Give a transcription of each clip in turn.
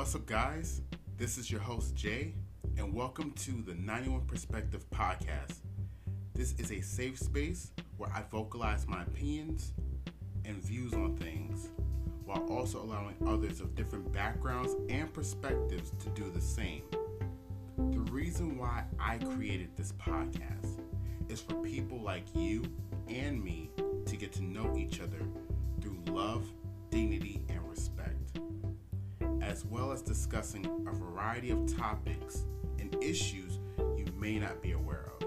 What's up, guys? This is your host, Jay, and welcome to the 91 Perspective Podcast. This is a safe space where I vocalize my opinions and views on things while also allowing others of different backgrounds and perspectives to do the same. The reason why I created this podcast is for people like you and me to get to know each other through love, dignity, as well as discussing a variety of topics and issues you may not be aware of.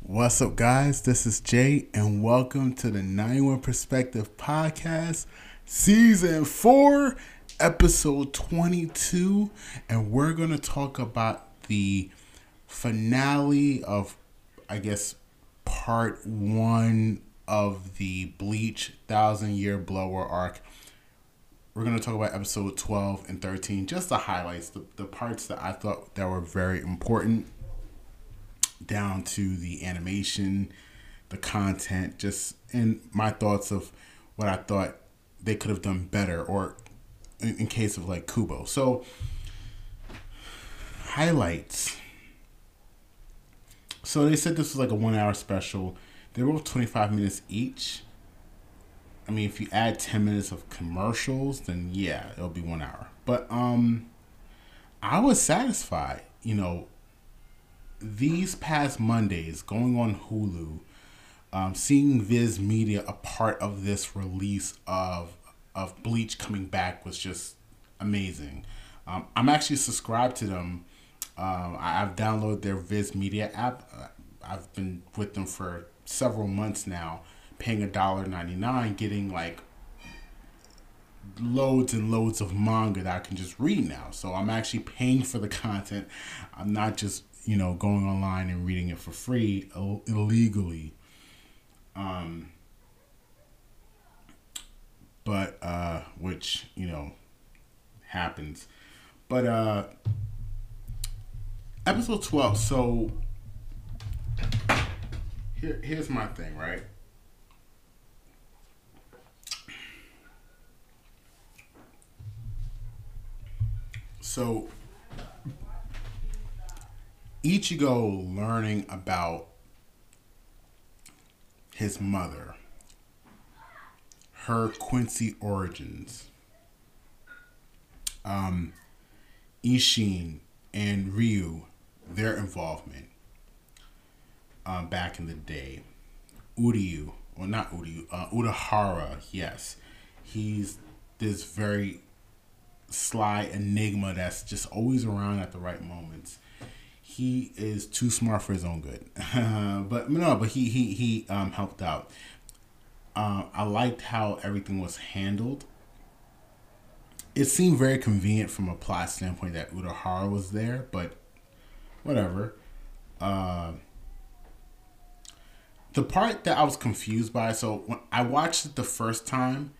What's up, guys? This is Jay, and welcome to the 91 Perspective Podcast, Season 4, Episode 22. And we're going to talk about the finale of, I guess, part one of the Bleach Thousand Year Blood War arc. We're going to talk about episode 12 and 13, just the highlights, the, the parts that I thought that were very important down to the animation, the content, just and my thoughts of what I thought they could have done better, or in, in case of like Kubo. So, highlights. So they said this was like a one hour special. They were both 25 minutes each. I mean, if you add 10 minutes of commercials, then yeah, it'll be one hour. But um I was satisfied, you know, these past Mondays, going on Hulu, um, seeing Viz Media a part of this release of of Bleach coming back was just amazing. Um, I'm actually subscribed to them. Um, I, have downloaded their Viz Media app. Uh, I've been with them for several months now, paying a dollar ninety nine, getting like loads and loads of manga that I can just read now. So I'm actually paying for the content. I'm not just you know, going online and reading it for free Ill- illegally. Um, but uh, which you know happens. But uh, episode twelve. So here, here's my thing, right? So Ichigo learning about his mother, her Quincy origins, um, Ishin and Ryu, their involvement um, back in the day, Uryu, well not Uryu, uh, Urahara, yes, he's this very sly enigma that's just always around at the right moments he is too smart for his own good. but no, but he he he um, helped out. Uh, I liked how everything was handled. It seemed very convenient from a plot standpoint that Urahara was there, but whatever. Uh, the part that I was confused by, so when I watched it the first time,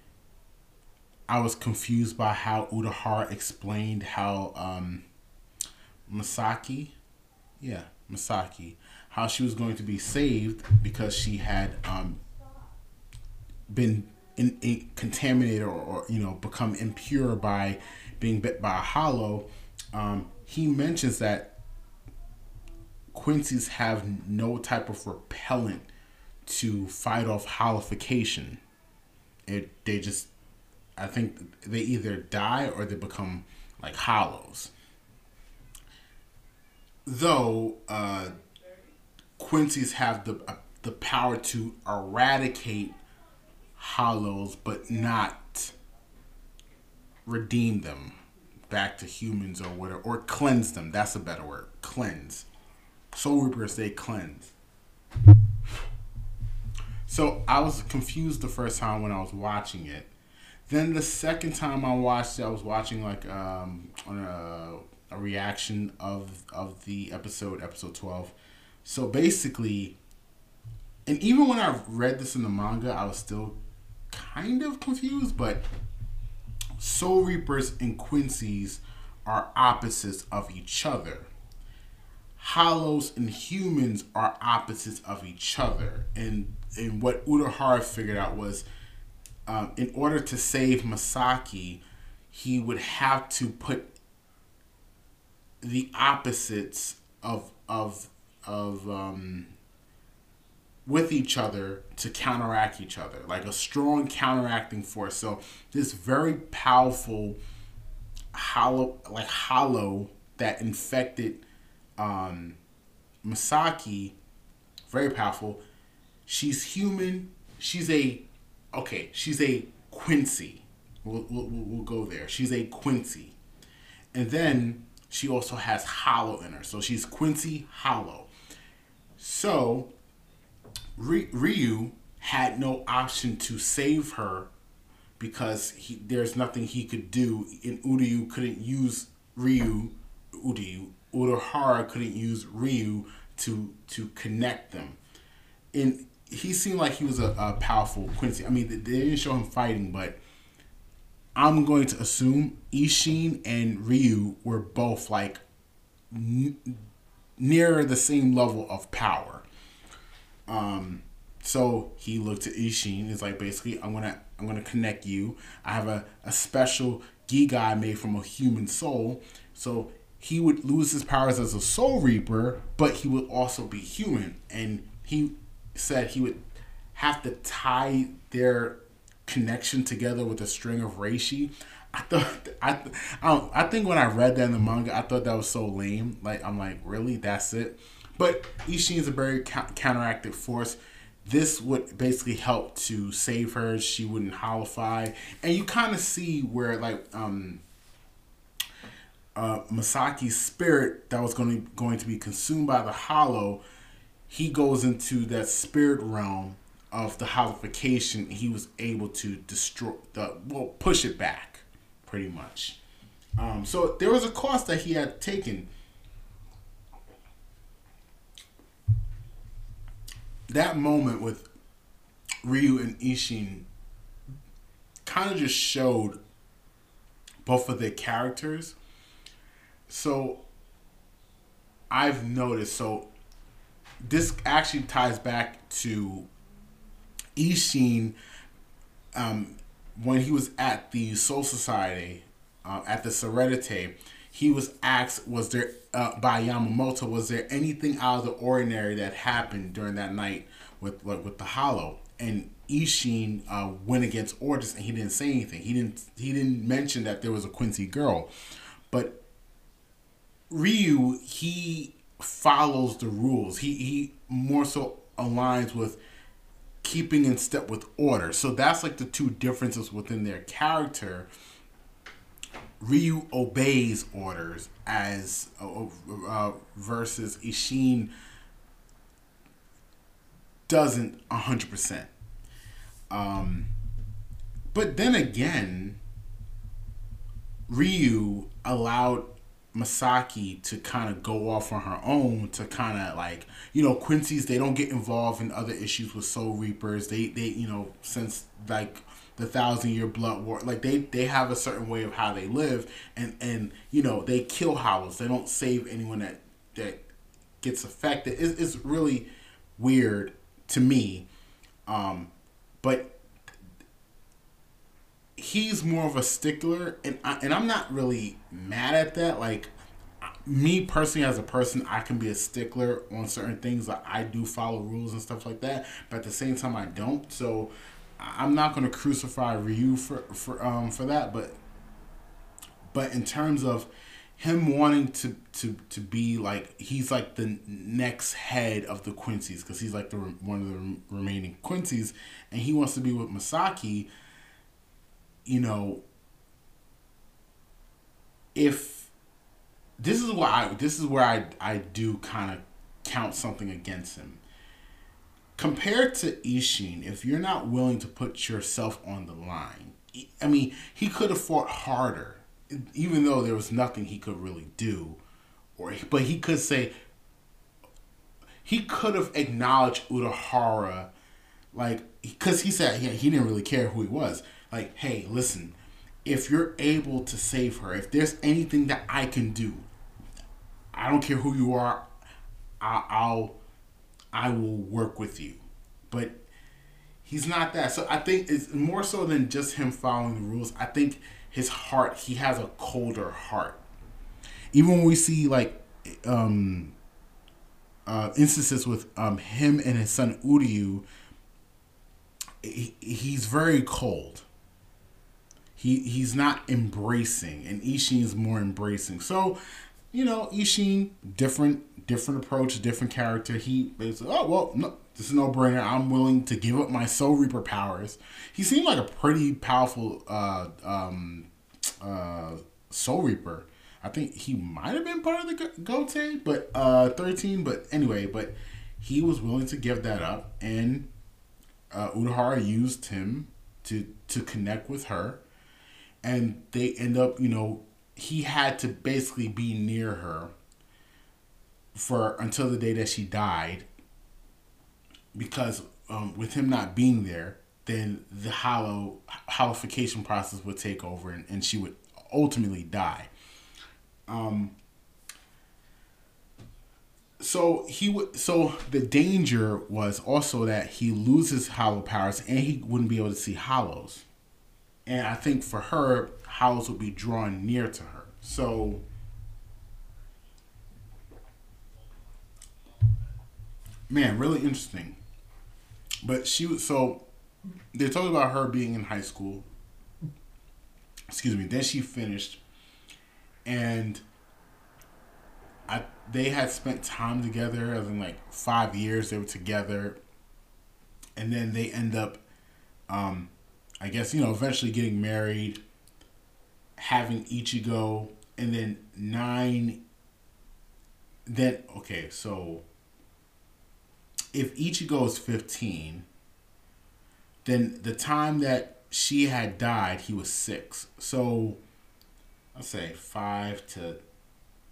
I was confused by how Urahara explained how um, Masaki, yeah, Masaki, how she was going to be saved because she had um, been in, in contaminated or, or, you know become impure by being bit by a hollow. Um, he mentions that Quincy's have no type of repellent to fight off hollification. It they just I think they either die or they become like hollows though uh, Quincy's have the uh, the power to eradicate hollows, but not redeem them back to humans or whatever, or cleanse them. That's a better word. Cleanse. Soul Reapers say cleanse. So I was confused the first time when I was watching it. Then the second time I watched it, I was watching like um, a a reaction of of the episode, episode twelve. So basically, and even when I read this in the manga, I was still kind of confused. But Soul Reapers and Quincy's are opposites of each other. Hollows and humans are opposites of each other. And and what Urahara figured out was um, in order to save Masaki, he would have to put the opposites of of of um, with each other to counteract each other, like a strong counteracting force. So this very powerful hollow, like hollow that infected um, Masaki, very powerful. She's human. She's a okay. She's a Quincy. We'll, we'll, we'll go there. She's a Quincy, and then she also has Hollow in her. So she's Quincy Hollow. So Ryu had no option to save her because he, there's nothing he could do. And Uryu couldn't use Ryu, Uryu, Urahara couldn't use Ryu to to connect them. And he seemed like he was a, a powerful Quincy. I mean, they, didn't show him fighting, but I'm going to assume Ishin and Ryu were both like n- near the same level of power. Um, so he looked at Ishin. He's like, basically, I'm gonna I'm gonna connect you. I have a, a special Giga made from a human soul. So he would lose his powers as a soul reaper, but he would also be human. And he said he would have to tie their connection together with a string of reishi. I thought I I, I think when I read that in the manga, I thought that was so lame. Like I'm like, really, that's it. But Ishin is a very counteractive force. This would basically help to save her. She wouldn't holofy, and you kind of see where like um uh, Masaki's spirit that was going to going to be consumed by the hollow. He goes into that spirit realm of the holification, he was able to destroy the well push it back, pretty much. Um, so there was a cost that he had taken. That moment with Ryu and Ishin kind of just showed both of their characters. So I've noticed. So this actually ties back to Ishin, um, when he was at the Soul Society, uh, at the Seireitei, he was asked, was there, uh, by Yamamoto, was there anything out of the ordinary that happened during that night with, with, with the Hollow? And Ishin uh, went against orders and he didn't say anything. He didn't, he didn't mention that there was a Quincy girl. But Ryu, he follows the rules. He, he more so aligns with keeping in step with order. So that's like the two differences within their character. Ryu obeys orders as uh, uh, versus Ishin doesn't hundred percent. Um, but then again, Ryu allowed Masaki to kind of go off on her own to kind of like you know Quincy's they don't get involved in other issues with Soul Reapers. They they you know since like the thousand year blood war like they they have a certain way of how they live and and you know they kill hollows they don't save anyone that that gets affected. It's, it's really weird to me um but he's more of a stickler, and I, and I'm not really mad at that. Like me personally, as a person, I can be a stickler on certain things. Like I do follow rules and stuff like that, but at the same time, I don't. So I'm not going to crucify Ryu for for um for that. But but in terms of him wanting to to to be like he's like the next head of the Quincy's because he's like the one of the remaining Quincy's, and he wants to be with Masaki you know, if this is why I, this is where I I do kind of count something against him. Compared to Ishin, if you're not willing to put yourself on the line, I mean, he could have fought harder, even though there was nothing he could really do, or but he could say he could have acknowledged Urahara, like because he said he, he didn't really care who he was like, hey, listen, if you're able to save her, if there's anything that I can do, I don't care who you are, I, I'll, I will work with you. But he's not that. So I think it's more so than just him following the rules. I think his heart, he has a colder heart. Even when we see like um uh instances with um him and his son Uryu, he, he's very cold. He he's not embracing, and Ishin is more embracing. So, you know, Ishin different different approach, different character. He basically, oh well, no, this is no brainer. I'm willing to give up my Soul Reaper powers. He seemed like a pretty powerful uh, um, uh, Soul Reaper. I think he might have been part of the Gotei, but uh, 13. But anyway, but he was willing to give that up, and uh, Urahara used him to to connect with her, and they end up, you know, he had to basically be near her for until the day that she died because um, with him not being there, then the hollow hollowification process would take over, and, and she would ultimately die. Um, so he would. So the danger was also that he loses hollow powers, and he wouldn't be able to see hollows. And I think for her, hollows would be drawn near to her. So. Man, really interesting. But she was so they talked about her being in high school. Excuse me. Then she finished, and I they had spent time together. As in like five years they were together, and then they end up, um, I guess you know, eventually getting married, having Ichigo, and then nine. Then okay, so if Ichigo is 15, then the time that she had died, he was six. So, I'll say five to,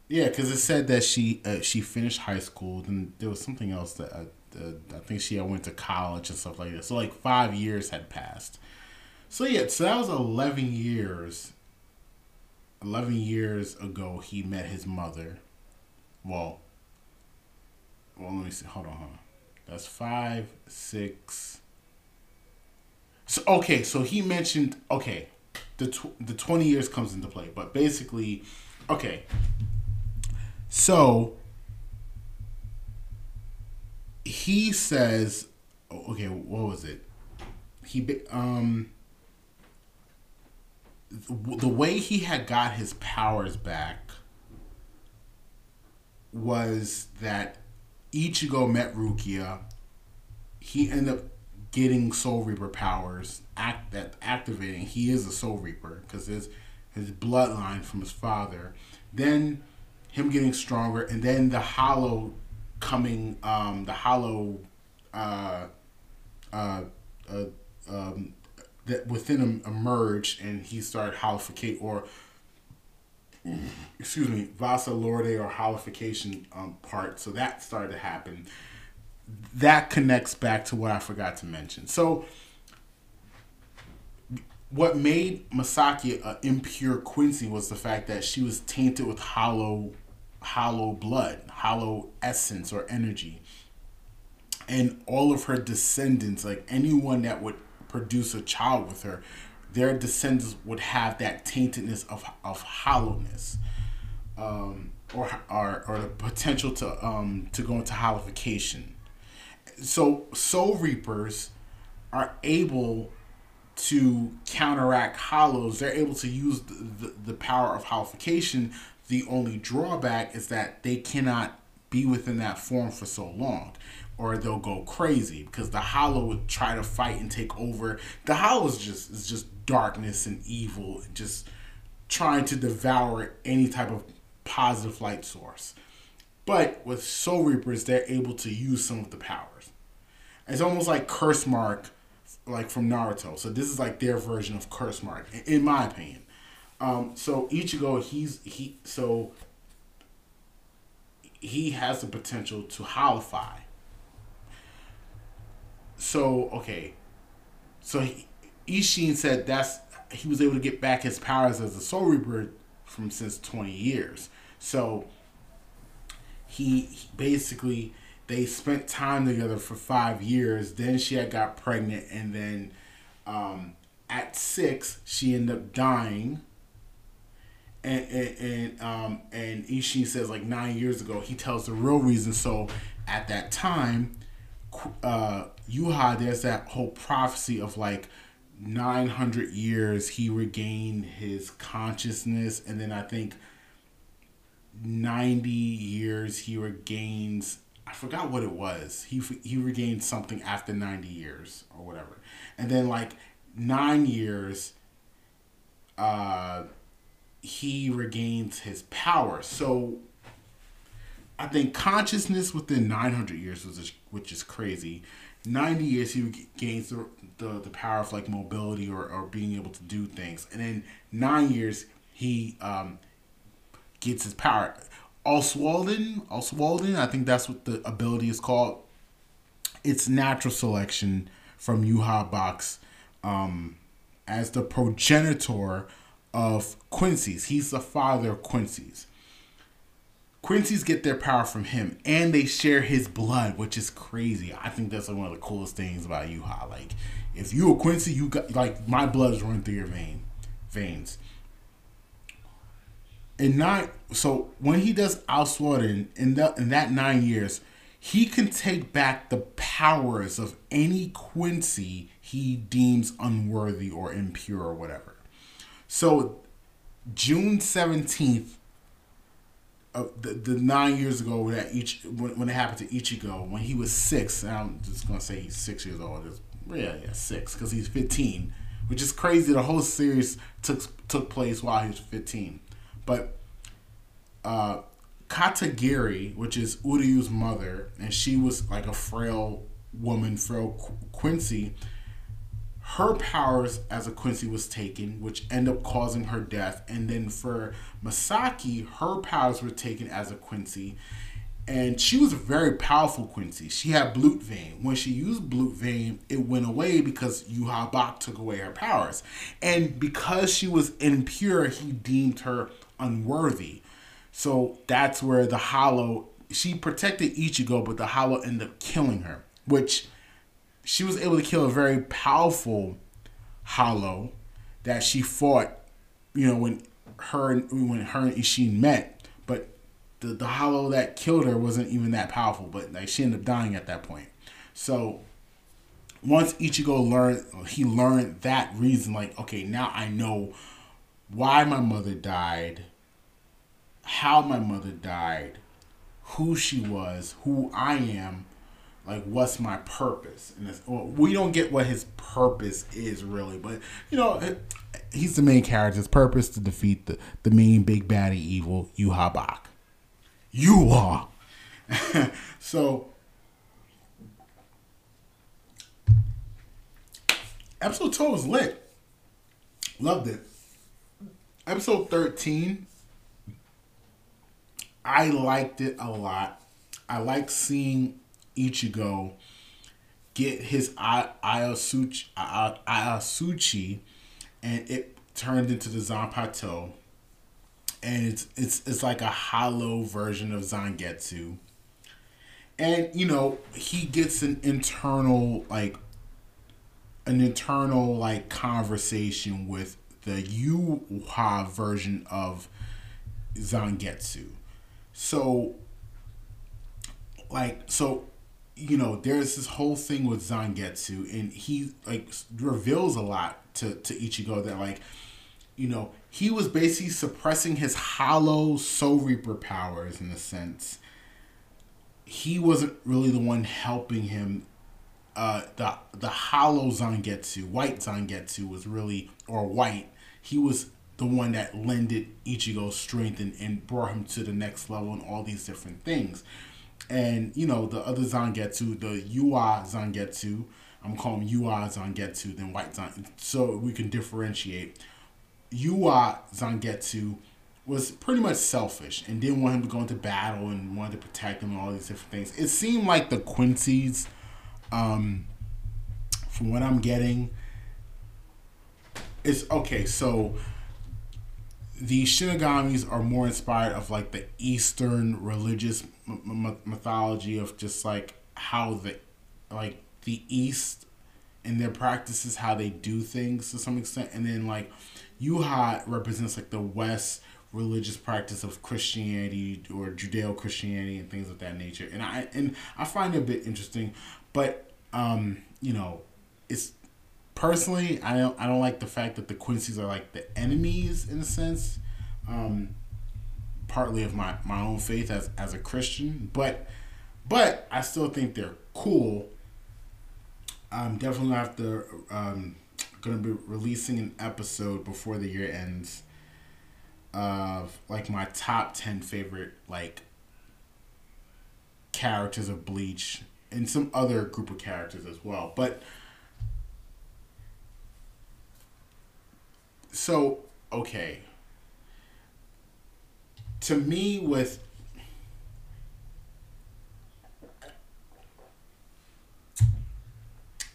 yeah, because it said that she uh, she finished high school. Then there was something else that I, uh, I think she went to college and stuff like that. So like five years had passed. So yeah, so that was eleven years. Eleven years ago, he met his mother. Well, well, let me see. Hold on, hold on. That's five, six. So okay, so he mentioned okay, the tw- the twenty years comes into play, but basically, okay. So he says, okay, what was it? He um the way he had got his powers back was that Ichigo met Rukia. He ended up getting Soul Reaper powers act that activating. He is a Soul Reaper because his his bloodline from his father. Then him getting stronger, and then the Hollow coming. Um, the Hollow. Uh, uh, uh, um, that within him emerged, and he started hollificate or excuse me, Vasto Lorde or holification um, part. So that started to happen. That connects back to what I forgot to mention. So what made Masaki an impure Quincy was the fact that she was tainted with hollow hollow blood, hollow essence or energy. And all of her descendants, like anyone that would produce a child with her, their descendants would have that taintedness of, of hollowness um, or, or, or the potential to, um, to go into hollification. So soul reapers are able to counteract hollows. They're able to use the, the, the power of hollification. The only drawback is that they cannot be within that form for so long or they'll go crazy because the hollow would try to fight and take over. The hollow is just is just darkness and evil, just trying to devour any type of positive light source. But with Soul Reapers, they're able to use some of the powers. It's almost like Curse Mark, like from Naruto. So this is like their version of Curse Mark, in my opinion. Um, so Ichigo, he's he so he has the potential to holify so okay, so he, Ishin said that's he was able to get back his powers as a Soul Reaper from since twenty years. So he, he basically they spent time together for five years. Then she had got pregnant, and then um, at six she ended up dying. And and and, um, and Ishin says like nine years ago he tells the real reason. So at that time, uh, Yuha there's that whole prophecy of like 900 years he regained his consciousness and then i think 90 years he regains i forgot what it was. He he regained something after 90 years or whatever. And then like 9 years uh he regains his power. So i think consciousness within 900 years was which is crazy 90 years he gains the, the, the power of like mobility or, or being able to do things and then nine years he um, gets his power Oswaldin, Oswalden, I think that's what the ability is called. It's natural selection from Yuha Box um, as the progenitor of Quincy's. He's the father of Quincy's. Quincy's get their power from him, and they share his blood, which is crazy. I think that's like one of the coolest things about Yuha. Like, if you a Quincy, you got like my blood is running through your vein, veins. And not so when he does Auswarden in that in that nine years, he can take back the powers of any Quincy he deems unworthy or impure or whatever. So June seventeenth, uh, the, the nine years ago that each when, when it happened to Ichigo when he was six. I'm just gonna say he's six years old. It's, yeah, yeah, six because he's fifteen, which is crazy. The whole series took took place while he was fifteen, but uh, Katagiri, which is Uryu's mother, and she was like a frail woman, frail Qu- Quincy her powers as a Quincy was taken, which end up causing her death. And then for Masaki, her powers were taken as a Quincy. And she was a very powerful Quincy. She had Blut Vene. When she used Blut Vene, it went away because Yuha Bak took away her powers. And because she was impure, he deemed her unworthy. So that's where the Hollow, she protected Ichigo, but the Hollow ended up killing her, which she was able to kill a very powerful Hollow that she fought, you know, when her when her and Ishin met. But the the Hollow that killed her wasn't even that powerful. But like she ended up dying at that point. So once Ichigo learned, he learned that reason. Like, okay, now I know why my mother died, how my mother died, who she was, who I am, like what's my purpose? And well, we don't get what his purpose is really but you know he's the main character. His purpose to defeat the, the main big baddie evil Yuha Bak. You are so episode 12 was lit. Loved it. Episode 13 i liked it a lot. I like seeing Ichigo get his Ayasuchi, Ayasuchi and it turned into the Zanpakuto. And it's it's it's like a hollow version of Zangetsu. And you know, he gets an internal like an internal like conversation with the Yuha version of Zangetsu. So like so you know, there's this whole thing with Zangetsu, and he like reveals a lot to to Ichigo that like, you know, he was basically suppressing his hollow Soul Reaper powers in a sense. He wasn't really the one helping him. Uh, the the hollow Zangetsu, white Zangetsu, was really or white. He was the one that lended Ichigo strength and, and brought him to the next level and all these different things and you know the other Zangetsu, the Yuha Zangetsu, I'm calling Yuha Zangetsu than White Zangetsu, so we can differentiate. Yuha Zangetsu was pretty much selfish and didn't want him to go into battle and wanted to protect him and all these different things. It seemed like the Quincy's, um, from what I'm getting, it's okay. So the Shinigamis are more inspired of like the Eastern religious m- mythology of just like how the like the East and their practices, how they do things to some extent, and then like Yuha represents like the West religious practice of Christianity or Judeo Christianity and things of that nature. And I and I find it a bit interesting, but um, you know, it's personally I don't I don't like the fact that the Quincy's are like the enemies in a sense. Um, partly of my, my own faith as, as a Christian, but but I still think they're cool. I'm definitely to um, gonna be releasing an episode before the year ends of like my top 10 favorite like characters of bleach and some other group of characters as well but so okay to me with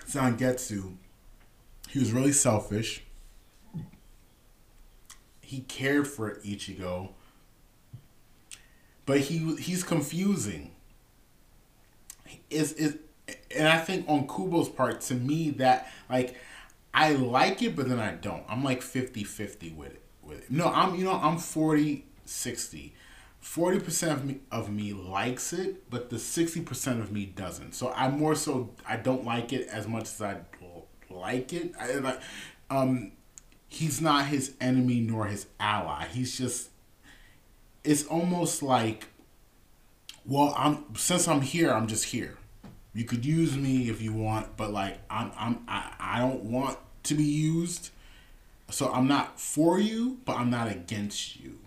Zangetsu he was really selfish. He cared for Ichigo, but he he's confusing. Is is and I think on Kubo's part, to me, that like I like it, but then I don't. I'm like 50-50 with it. With it. No, I'm you know I'm 40 60. 40% of me of me likes it, but the 60% of me doesn't. So I'm more so I don't like it as much as I like it. I, like, um, he's not his enemy nor his ally. He's just. It's almost like, well, I'm since I'm here, I'm just here. You could use me if you want, but like I'm, I'm, I, I don't want to be used. So I'm not for you, but I'm not against you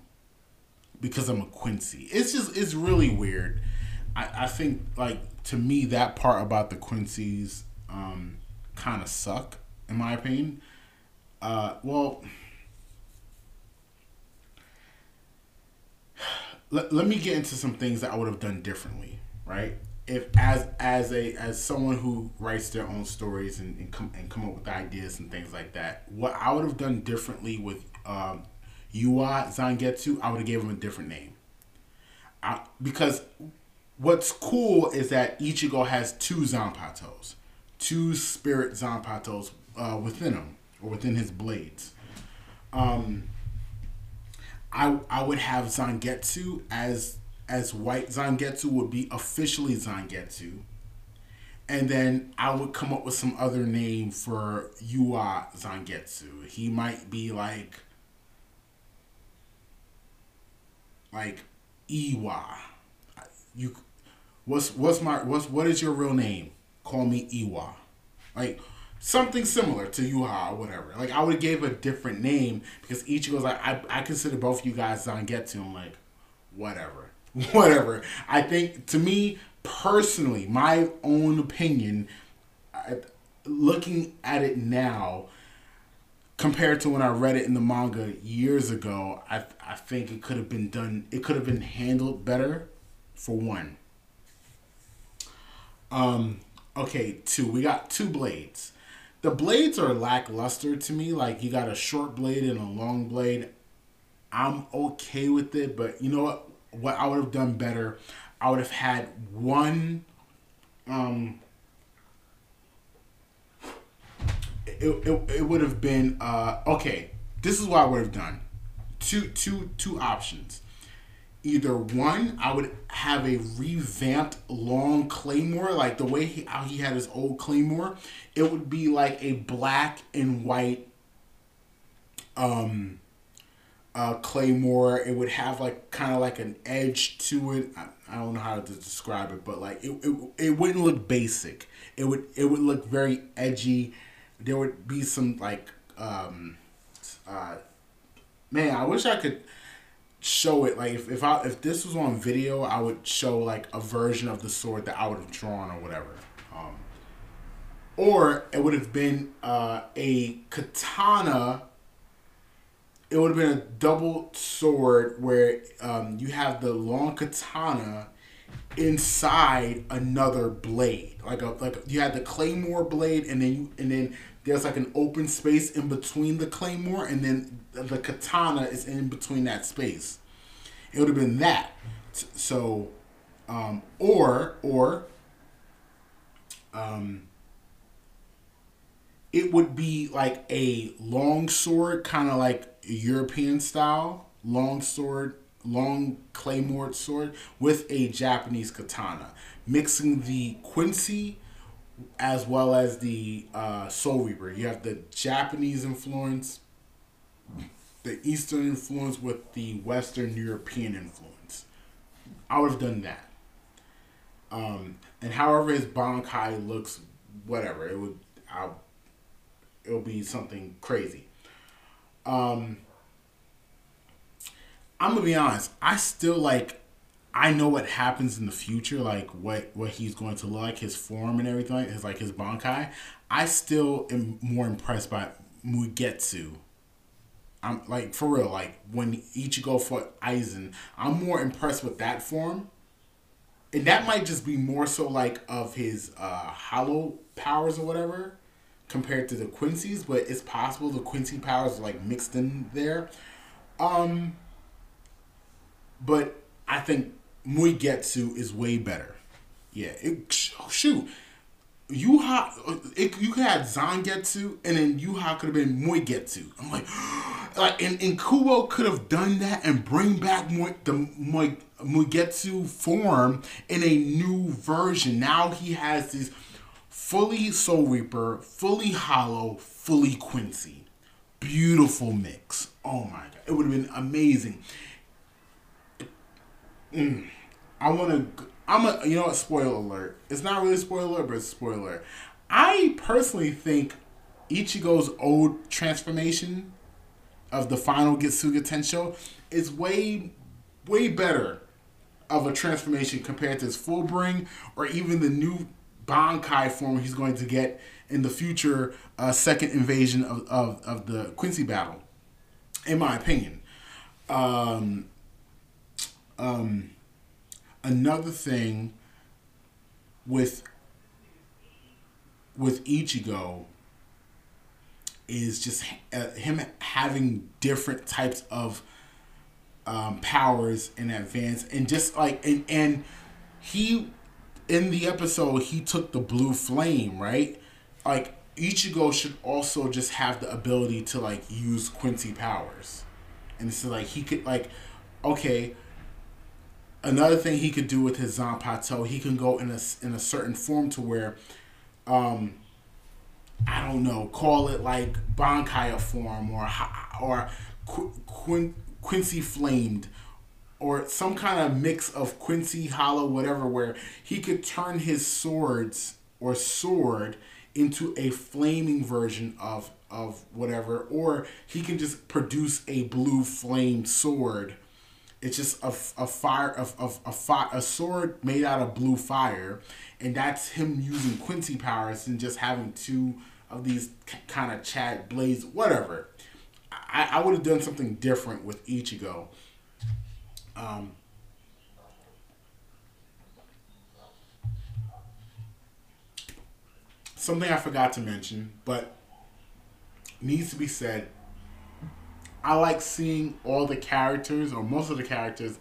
because I'm a Quincy. It's just it's really weird. I, I think like to me that part about the Quincy's um, kind of suck, in my opinion. Uh, well, let, let me get into some things that I would have done differently, right? If as as a as someone who writes their own stories and, and come and come up with ideas and things like that, what I would have done differently with um, Yuha Zangetsu, I would have gave him a different name. I, because what's cool is that Ichigo has two Zanpatos two spirit Zanpatos uh, within him or within his blades. Um, I I would have Zangetsu as as white Zangetsu would be officially Zangetsu. And then I would come up with some other name for Yuha Zangetsu. He might be like like Iwa. You what's what's my what's what is your real name? call me Iwa. Like something similar to Yuha or whatever. Like I would have gave a different name because Ichigo's like I, I consider both of you guys Zangetsu. I'm like, whatever. Whatever. I think to me personally, my own opinion, looking at it now, compared to when I read it in the manga years ago, I I think it could have been done. It could have been handled better, for one. Um, okay, two. We got two blades. The blades are lackluster to me. Like you got a short blade and a long blade. I'm okay with it, but you know what? What I would have done better, I would have had one. Um, it, it, it would have been uh, okay. This is what I would have done. Two two two options either one, I would have a revamped long claymore, like the way he, how he had his old claymore. It would be like a black and white um uh claymore. It would have like kind of like an edge to it. I, I don't know how to describe it, but like it, it it wouldn't look basic. It would it would look very edgy. There would be some like um uh man, I wish I could show it like if, if I if this was on video, I would show like a version of the sword that I would have drawn or whatever. Um, or it would have been uh, a katana. It would have been a double sword where um, you have the long katana inside another blade, like a like you had the claymore blade, and then you and then there's like an open space in between the claymore, and then the katana is in between that space. It would have been that. So, um, or or um, it would be like a long sword, kind of like European style long sword, long claymore sword with a Japanese katana, mixing the Quincy as well as the uh, Soul Reaper. You have the Japanese influence, the Eastern influence with the Western European influence. I would have done that. Um, and however his Bankai looks, whatever it would, I'll, it'll be something crazy. Um, I'm gonna be honest. I still like. I know what happens in the future, like what what he's going to look like, his form and everything, his like his Bankai. I still am more impressed by Mugetsu. I'm like for real, like when Ichigo fought Aizen, I'm more impressed with that form. And that might just be more so like of his uh hollow powers or whatever compared to the Quincy's, but it's possible the Quincy powers are like mixed in there. Um but I think Muigetsu is way better. Yeah, it, shoot. Yuha, uh, it, you had Zangetsu, and then Yuha could have been Muigetsu. I'm like, like, and, and Kubo could have done that and bring back the Mui, Muigetsu form in a new version. Now he has this fully Soul Reaper, fully Hollow, fully Quincy. Beautiful mix. Oh my god, it would have been amazing. I want to. I'm a. You know what? Spoiler alert. It's not really spoiler but it's spoiler. I personally think Ichigo's old transformation of the final Getsuga Tensho is way, way better of a transformation compared to his Fullbring or even the new Bankai form he's going to get in the future uh, second invasion of, of, of the Quincy battle, in my opinion. Um, um, another thing with with Ichigo is just uh, him having different types of um, powers in advance, and just like and and he in the episode he took the blue flame right, like Ichigo should also just have the ability to like use Quincy powers, and so like he could like okay another thing he could do with his Zanpakuto, he can go in a in a certain form to where, um, I don't know, call it like Bankaya form or or Qu- Quincy flamed, or some kind of mix of Quincy Hollow, whatever, where he could turn his swords or sword into a flaming version of of whatever, or he can just produce a blue flame sword it's just a, a fire of a, a, a sword made out of blue fire, and that's him using Quincy powers and just having two of these kind of Chad blades, whatever. I, I would have done something different with Ichigo. Um, something I forgot to mention, but needs to be said I like seeing all the characters or most of the characters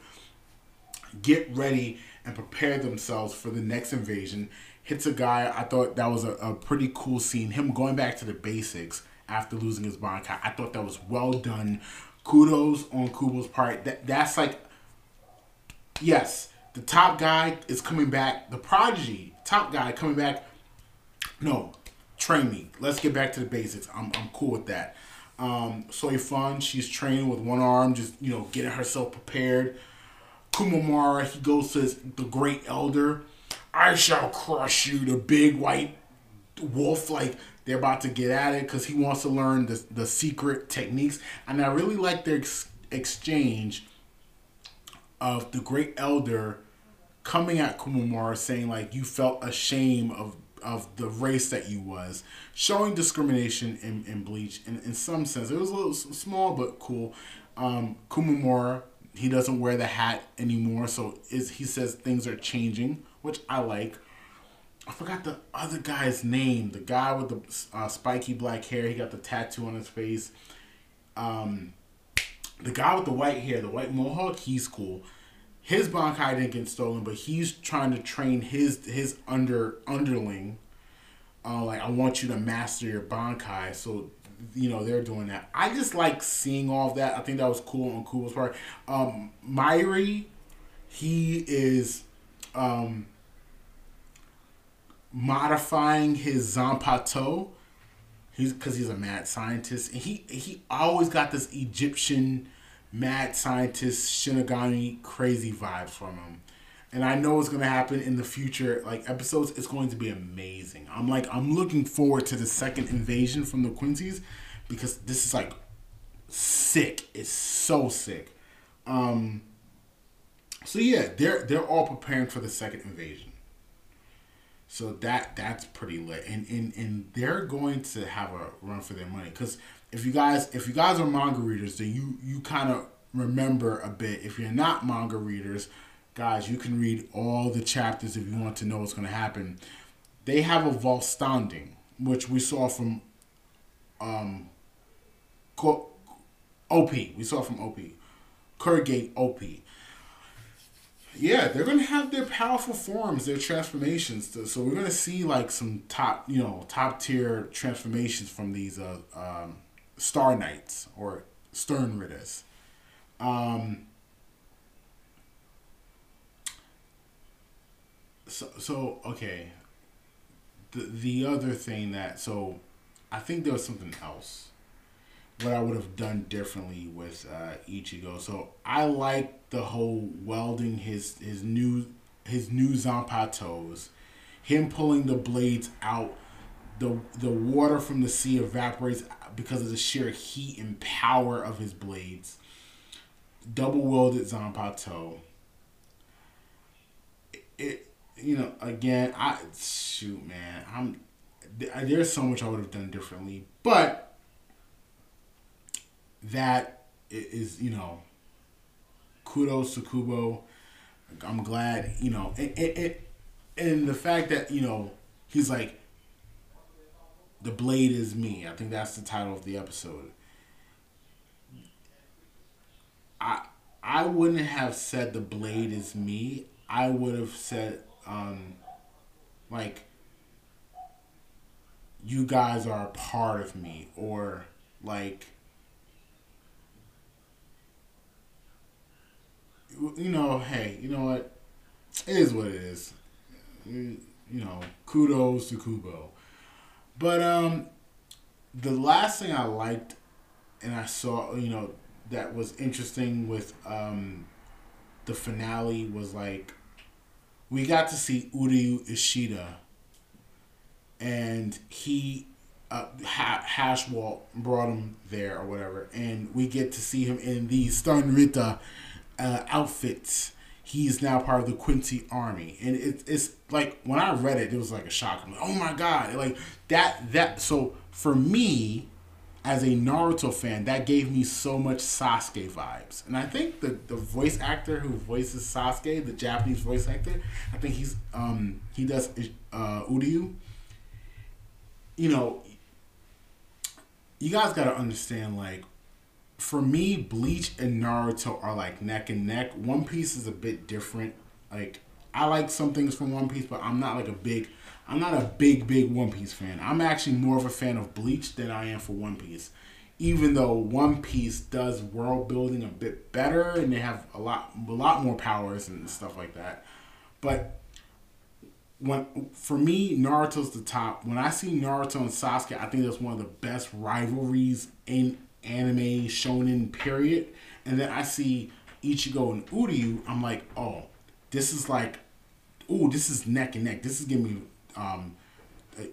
get ready and prepare themselves for the next invasion. Hitsugaya. I thought that was a, a pretty cool scene. Him going back to the basics after losing his Bankai. I thought that was well done. Kudos on Kubo's part. That that's like yes, the top guy is coming back. The prodigy, top guy coming back. No, train me. Let's get back to the basics. I'm I'm cool with that. Um, Soi Fon, she's training with one arm, just you know, getting herself prepared. Komamura, he goes to the Great Elder. I shall crush you, the big white wolf. Like they're about to get at it because he wants to learn the the secret techniques. And I really like their ex- exchange of the Great Elder coming at Komamura saying like you felt ashamed of of the race that you was, showing discrimination in, in Bleach in, in some sense. It was a little small but cool. Um, Komamura, he doesn't wear the hat anymore, so is he says things are changing, which I like. I forgot the other guy's name. The guy with the uh, spiky black hair. He got the tattoo on his face. Um, the guy with the white hair, the white mohawk, he's cool. His Bankai didn't get stolen, but he's trying to train his his under underling. Uh, like I want you to master your Bankai, so you know they're doing that. I just like seeing all of that. I think that was cool on Kubo's part. Um, Mayuri, he is um, modifying his Zanpato. He's because he's a mad scientist, and he he always got this Egyptian mad scientist Shinigami crazy vibes from him. And I know it's gonna happen in the future, like episodes. It's going to be amazing. I'm like, I'm looking forward to the second invasion from the Quincy's because this is like sick. It's so sick. Um. So yeah, they're they're all preparing for the second invasion. So that that's pretty lit, and and and they're going to have a run for their money because if you guys if you guys are manga readers, then you you kind of remember a bit. If you're not manga readers, guys, you can read all the chapters if you want to know what's going to happen. They have a Vollständig, which we saw from um, OP. We saw from OP. Kurogate OP. Yeah, they're gonna have their powerful forms, their transformations. To, so we're gonna see like some top, you know, top tier transformations from these uh, um, Star Knights or Sternritters. Um, so, so okay. The the other thing that so, I think there was something else. What I would have done differently with uh, Ichigo. So I like the whole welding his his new his new Zanpakutos, him pulling the blades out the the water from the sea evaporates because of the sheer heat and power of his blades. Double wielded Zanpato. It, it, you know, again, I shoot, man, I'm there's so much I would have done differently, but that is, you know, kudos to Kubo. I'm glad, you know, and, and, and the fact that you know he's like the Blade is Me. I think that's the title of the episode. I I wouldn't have said The Blade is Me. I would have said um like you guys are a part of me or like you know, hey, you know what? It is what it is. You know, kudos to Kubo. But um, the last thing I liked, and I saw, you know, that was interesting with um, the finale was like we got to see Uryu Ishida, and he uh, ha- Haschwalth brought him there or whatever, and we get to see him in these Sternritter uh, outfits he is now part of the Quincy Army, and it, it's like when I read it, it was like a shock. I'm like, oh my god, like that that. So for me, as a Naruto fan, that gave me so much Sasuke vibes, and I think the the voice actor who voices Sasuke, the Japanese voice actor, I think he's um he does uh Uryu. You know, you guys got to understand like for me, Bleach and Naruto are like neck and neck. One Piece is a bit different. Like I like some things from One Piece, but I'm not like a big I'm not a big big One Piece fan. I'm actually more of a fan of Bleach than I am for One Piece. Even though One Piece does world building a bit better and they have a lot a lot more powers and stuff like that. But when for me Naruto's the top. When I see Naruto and Sasuke, I think that's one of the best rivalries in anime shonen period, and then I see Ichigo and Uryu, I'm like, oh, this is like, oh, this is neck and neck. This is giving me, um,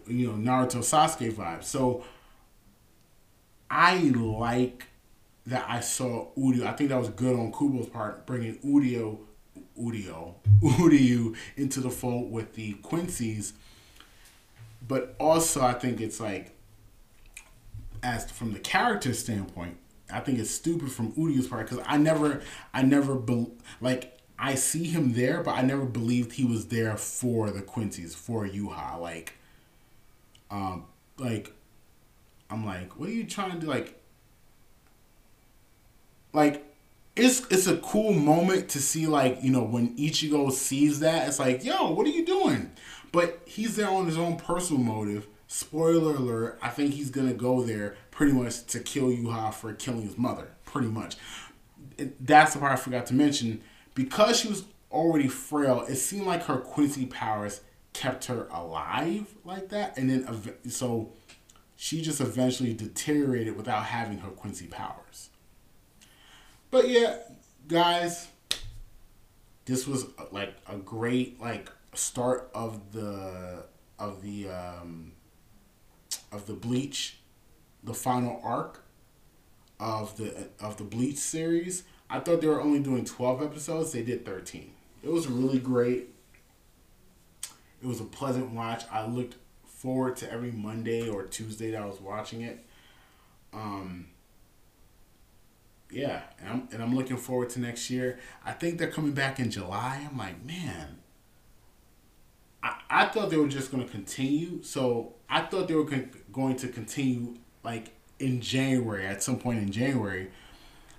you know, Naruto Sasuke vibes. So I like that I saw Uryu. I think that was good on Kubo's part, bringing Uryu, Uryu, Uryu into the fold with the Quincy's. But also, I think it's like as from the character standpoint, I think it's stupid from Uryu's part because I never, I never be, like I see him there, but I never believed he was there for the Quincy's for Yuha. Like, um, like, I'm like, what are you trying to do? Like, like it's it's a cool moment to see like you know when Ichigo sees that it's like yo what are you doing but he's there on his own personal motive spoiler alert I think he's gonna go there pretty much to kill Yuha for killing his mother pretty much. That's the part I forgot to mention. Because she was already frail it seemed like her Quincy powers kept her alive like that and then so she just eventually deteriorated without having her Quincy powers. But yeah, guys, this was uh, like a great like start of the of the um, of the Bleach, the final arc of the of the Bleach series. I thought they were only doing twelve episodes. They did thirteen. It was really great. It was a pleasant watch. I looked forward to every Monday or Tuesday that I was watching it. Um, yeah, and I'm, and I'm looking forward to next year. I think they're coming back in July. I'm like, man, I, I thought they were just going to continue. So I thought they were going to continue like in January, at some point in January,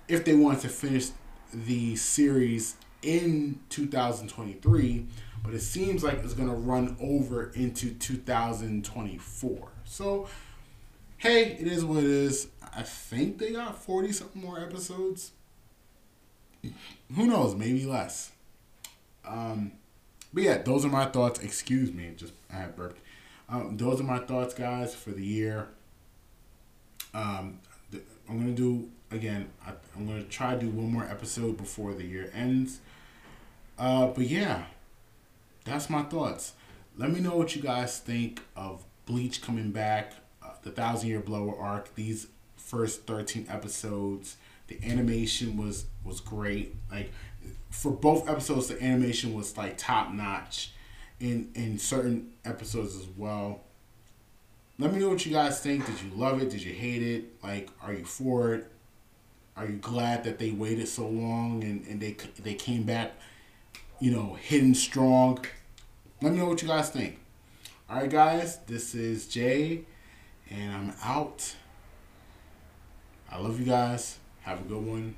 if they wanted to finish the series in 2023. But it seems like it's going to run over into 2024. So, hey, it is what it is. I think they got 40 something more episodes. Who knows? Maybe less. Um, but yeah, those are my thoughts. Excuse me, just I had burped. Um, those are my thoughts, guys, for the year. Um, I'm gonna do again. I, am gonna try to do one more episode before the year ends. Uh, but yeah, that's my thoughts. Let me know what you guys think of Bleach coming back, uh, the Thousand Year Blood War arc. These first 13 episodes. The animation was was great. Like for both episodes, the animation was like top notch. In in certain episodes as well. Let me know what you guys think. Did you love it? Did you hate it? Like, are you for it? Are you glad that they waited so long and, and they they came back, you know, hidden strong? Let me know what you guys think. All right, guys, this is Jay, and I'm out. I love you guys. Have a good one.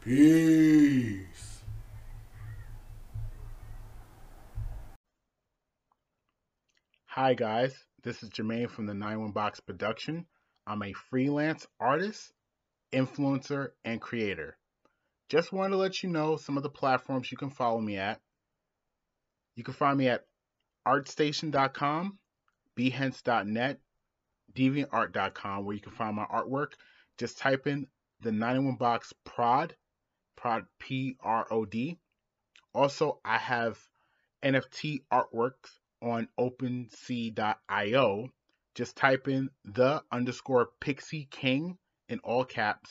Peace. Hi, guys. This is Jermaine from the 91 Box Production. I'm a freelance artist, influencer, and creator. Just wanted to let you know some of the platforms you can follow me at. You can find me at artstation.com, behance.net, deviantart.com, where you can find my artwork just type in the 91 box prod, prod P R O D. Also, I have NFT artworks on OpenSea.io. Just type in the underscore Pixie King in all caps.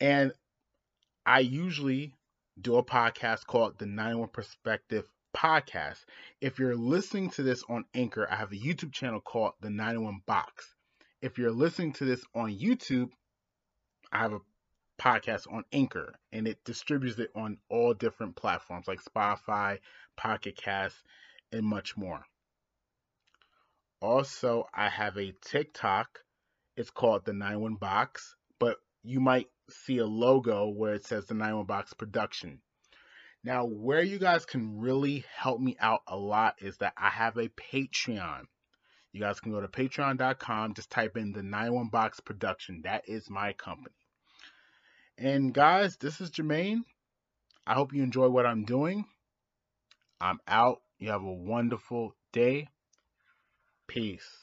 And I usually do a podcast called the 91 Perspective Podcast. If you're listening to this on Anchor, I have a YouTube channel called the 91 Box if you're listening to this on YouTube, I have a podcast on Anchor and it distributes it on all different platforms like Spotify, Pocket Cast, and much more. Also, I have a TikTok. It's called the 91 Box, but you might see a logo where it says the 91 Box Production. Now, where you guys can really help me out a lot is that I have a Patreon. You guys can go to patreon.com, just type in the 91 Box Production. That is my company. And guys, this is Jermaine. I hope you enjoy what I'm doing. I'm out. You have a wonderful day. Peace.